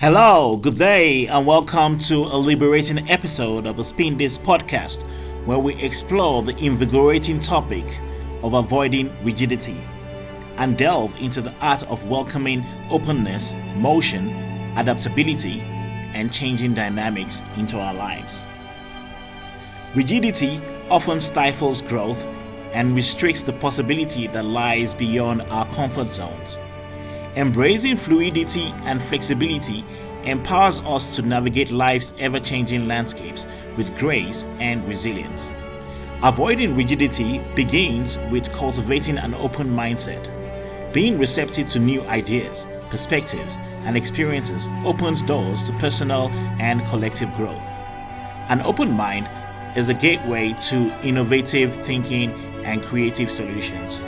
Hello, good day, and welcome to a liberating episode of the Spin Disc podcast, where we explore the invigorating topic of avoiding rigidity and delve into the art of welcoming openness, motion, adaptability, and changing dynamics into our lives. Rigidity often stifles growth and restricts the possibility that lies beyond our comfort zones. Embracing fluidity and flexibility empowers us to navigate life's ever changing landscapes with grace and resilience. Avoiding rigidity begins with cultivating an open mindset. Being receptive to new ideas, perspectives, and experiences opens doors to personal and collective growth. An open mind is a gateway to innovative thinking and creative solutions.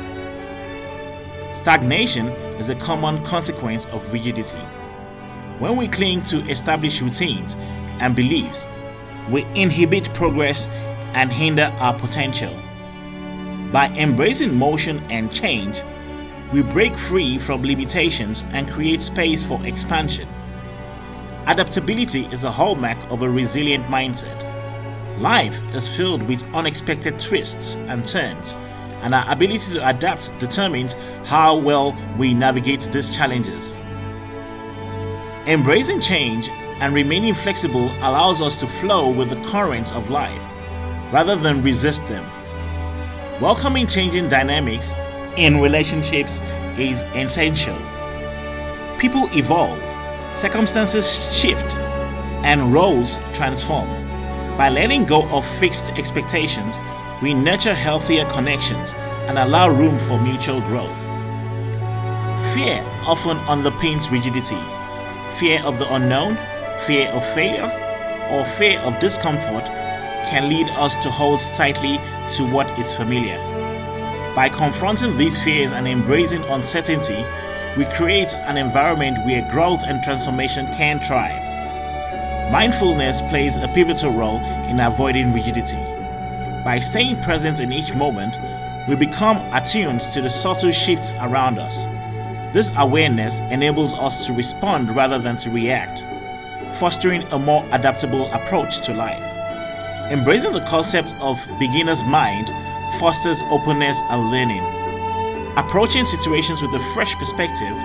Stagnation is a common consequence of rigidity. When we cling to established routines and beliefs, we inhibit progress and hinder our potential. By embracing motion and change, we break free from limitations and create space for expansion. Adaptability is a hallmark of a resilient mindset. Life is filled with unexpected twists and turns and our ability to adapt determines how well we navigate these challenges. Embracing change and remaining flexible allows us to flow with the currents of life rather than resist them. Welcoming changing dynamics in relationships is essential. People evolve, circumstances shift, and roles transform. By letting go of fixed expectations, we nurture healthier connections and allow room for mutual growth. Fear often underpins rigidity fear of the unknown, fear of failure, or fear of discomfort can lead us to hold tightly to what is familiar. By confronting these fears and embracing uncertainty, we create an environment where growth and transformation can thrive. Mindfulness plays a pivotal role in avoiding rigidity. By staying present in each moment, we become attuned to the subtle shifts around us. This awareness enables us to respond rather than to react, fostering a more adaptable approach to life. Embracing the concept of beginner's mind fosters openness and learning. Approaching situations with a fresh perspective,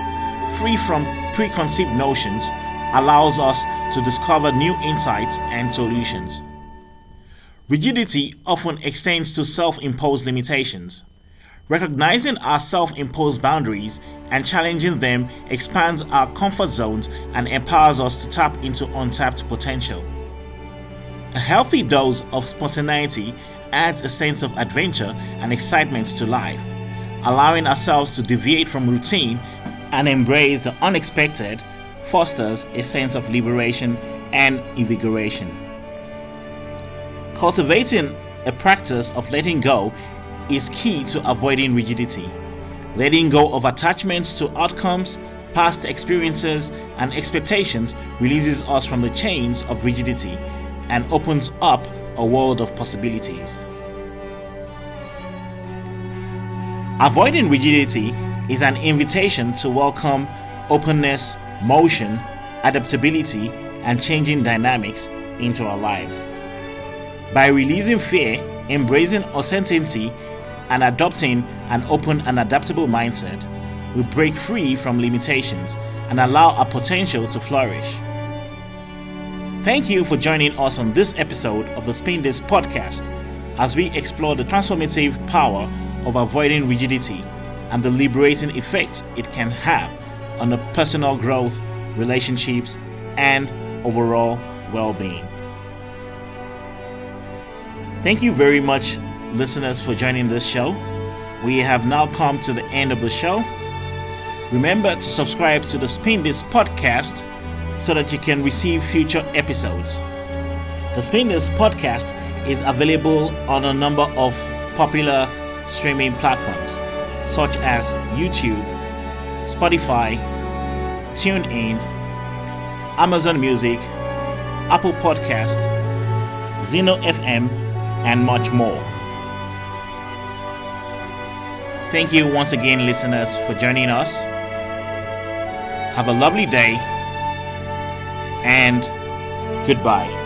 free from preconceived notions, allows us to discover new insights and solutions. Rigidity often extends to self imposed limitations. Recognizing our self imposed boundaries and challenging them expands our comfort zones and empowers us to tap into untapped potential. A healthy dose of spontaneity adds a sense of adventure and excitement to life, allowing ourselves to deviate from routine and embrace the unexpected fosters a sense of liberation and invigoration. Cultivating a practice of letting go is key to avoiding rigidity. Letting go of attachments to outcomes, past experiences, and expectations releases us from the chains of rigidity and opens up a world of possibilities. Avoiding rigidity is an invitation to welcome openness, motion, adaptability, and changing dynamics into our lives. By releasing fear, embracing uncertainty, and adopting an open and adaptable mindset, we break free from limitations and allow our potential to flourish. Thank you for joining us on this episode of the Spin Disc podcast as we explore the transformative power of avoiding rigidity and the liberating effects it can have on the personal growth, relationships, and overall well being. Thank you very much, listeners, for joining this show. We have now come to the end of the show. Remember to subscribe to the Spin Disc podcast so that you can receive future episodes. The Spin Disc podcast is available on a number of popular streaming platforms such as YouTube, Spotify, TuneIn, Amazon Music, Apple Podcast, Zeno FM, and much more. Thank you once again, listeners, for joining us. Have a lovely day and goodbye.